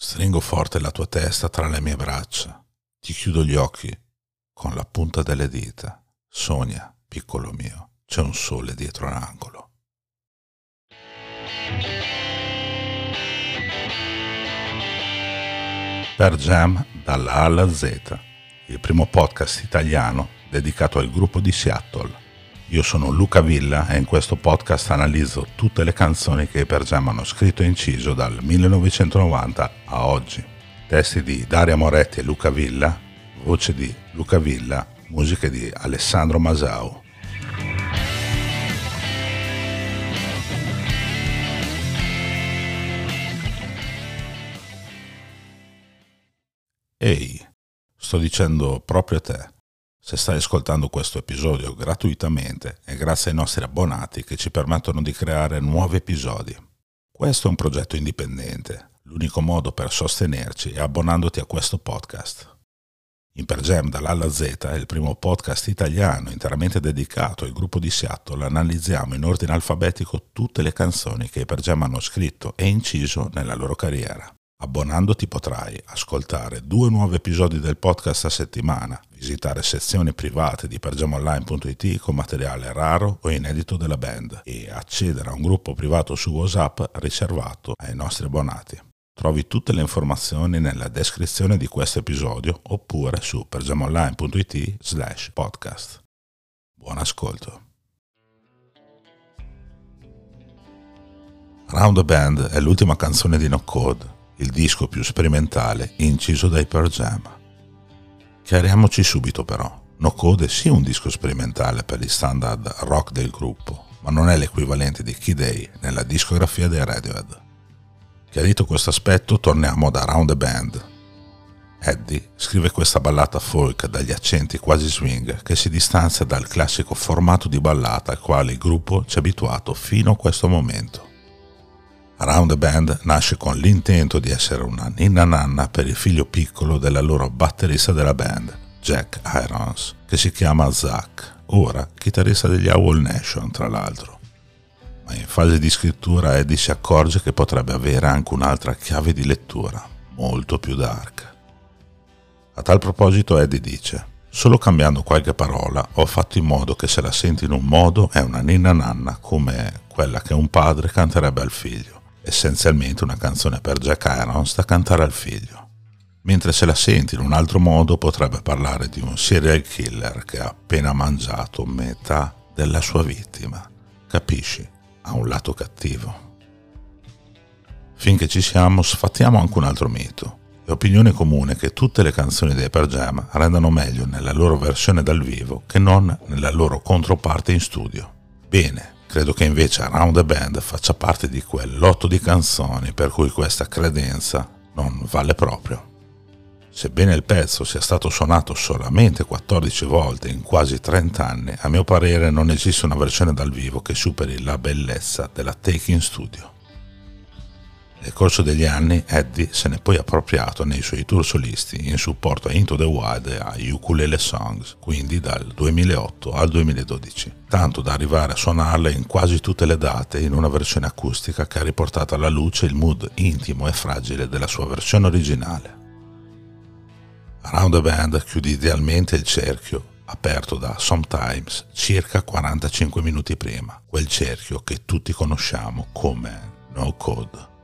Stringo forte la tua testa tra le mie braccia. Ti chiudo gli occhi con la punta delle dita. Sogna, piccolo mio, c'è un sole dietro l'angolo. Per Jam dalla A alla Z, il primo podcast italiano dedicato al gruppo di Seattle io sono Luca Villa e in questo podcast analizzo tutte le canzoni che Per Jam hanno scritto e inciso dal 1990 a oggi. Testi di Daria Moretti e Luca Villa, voce di Luca Villa, musiche di Alessandro Masau. Ehi, sto dicendo proprio a te se stai ascoltando questo episodio gratuitamente è grazie ai nostri abbonati che ci permettono di creare nuovi episodi. Questo è un progetto indipendente, l'unico modo per sostenerci è abbonandoti a questo podcast. Impergem dall'A alla Z è il primo podcast italiano interamente dedicato al gruppo di Seattle. Analizziamo in ordine alfabetico tutte le canzoni che i Pergem hanno scritto e inciso nella loro carriera. Abbonandoti potrai ascoltare due nuovi episodi del podcast a settimana, visitare sezioni private di pergemonline.it con materiale raro o inedito della band e accedere a un gruppo privato su WhatsApp riservato ai nostri abbonati. Trovi tutte le informazioni nella descrizione di questo episodio oppure su pergemonline.it slash podcast. Buon ascolto. Round the Band è l'ultima canzone di No Code il disco più sperimentale inciso dai Pearl Jam. Chiariamoci subito però, No Code è sì un disco sperimentale per gli standard rock del gruppo, ma non è l'equivalente di Key Day nella discografia dei Radiohead. Chiarito questo aspetto, torniamo da Round the Band. Eddie scrive questa ballata folk dagli accenti quasi swing che si distanzia dal classico formato di ballata al quale il gruppo ci ha abituato fino a questo momento. Around the Band nasce con l'intento di essere una ninna nanna per il figlio piccolo della loro batterista della band, Jack Irons, che si chiama Zach, ora chitarrista degli Owl Nation tra l'altro. Ma in fase di scrittura Eddie si accorge che potrebbe avere anche un'altra chiave di lettura, molto più dark. A tal proposito Eddie dice, solo cambiando qualche parola ho fatto in modo che se la senti in un modo è una ninna nanna come quella che un padre canterebbe al figlio essenzialmente una canzone per Jack Irons da cantare al figlio. Mentre se la senti in un altro modo potrebbe parlare di un serial killer che ha appena mangiato metà della sua vittima. Capisci? Ha un lato cattivo. Finché ci siamo, sfattiamo anche un altro mito. È opinione comune che tutte le canzoni dei Per Jam rendano meglio nella loro versione dal vivo che non nella loro controparte in studio. Bene, Credo che invece Around the Band faccia parte di quel lotto di canzoni per cui questa credenza non vale proprio. Sebbene il pezzo sia stato suonato solamente 14 volte in quasi 30 anni, a mio parere non esiste una versione dal vivo che superi la bellezza della take in studio. Nel corso degli anni Eddie se n'è poi appropriato nei suoi tour solisti in supporto a Into the Wild e a Ukulele Songs, quindi dal 2008 al 2012, tanto da arrivare a suonarle in quasi tutte le date in una versione acustica che ha riportato alla luce il mood intimo e fragile della sua versione originale. Around the Band chiude idealmente il cerchio aperto da Sometimes circa 45 minuti prima, quel cerchio che tutti conosciamo come No Code.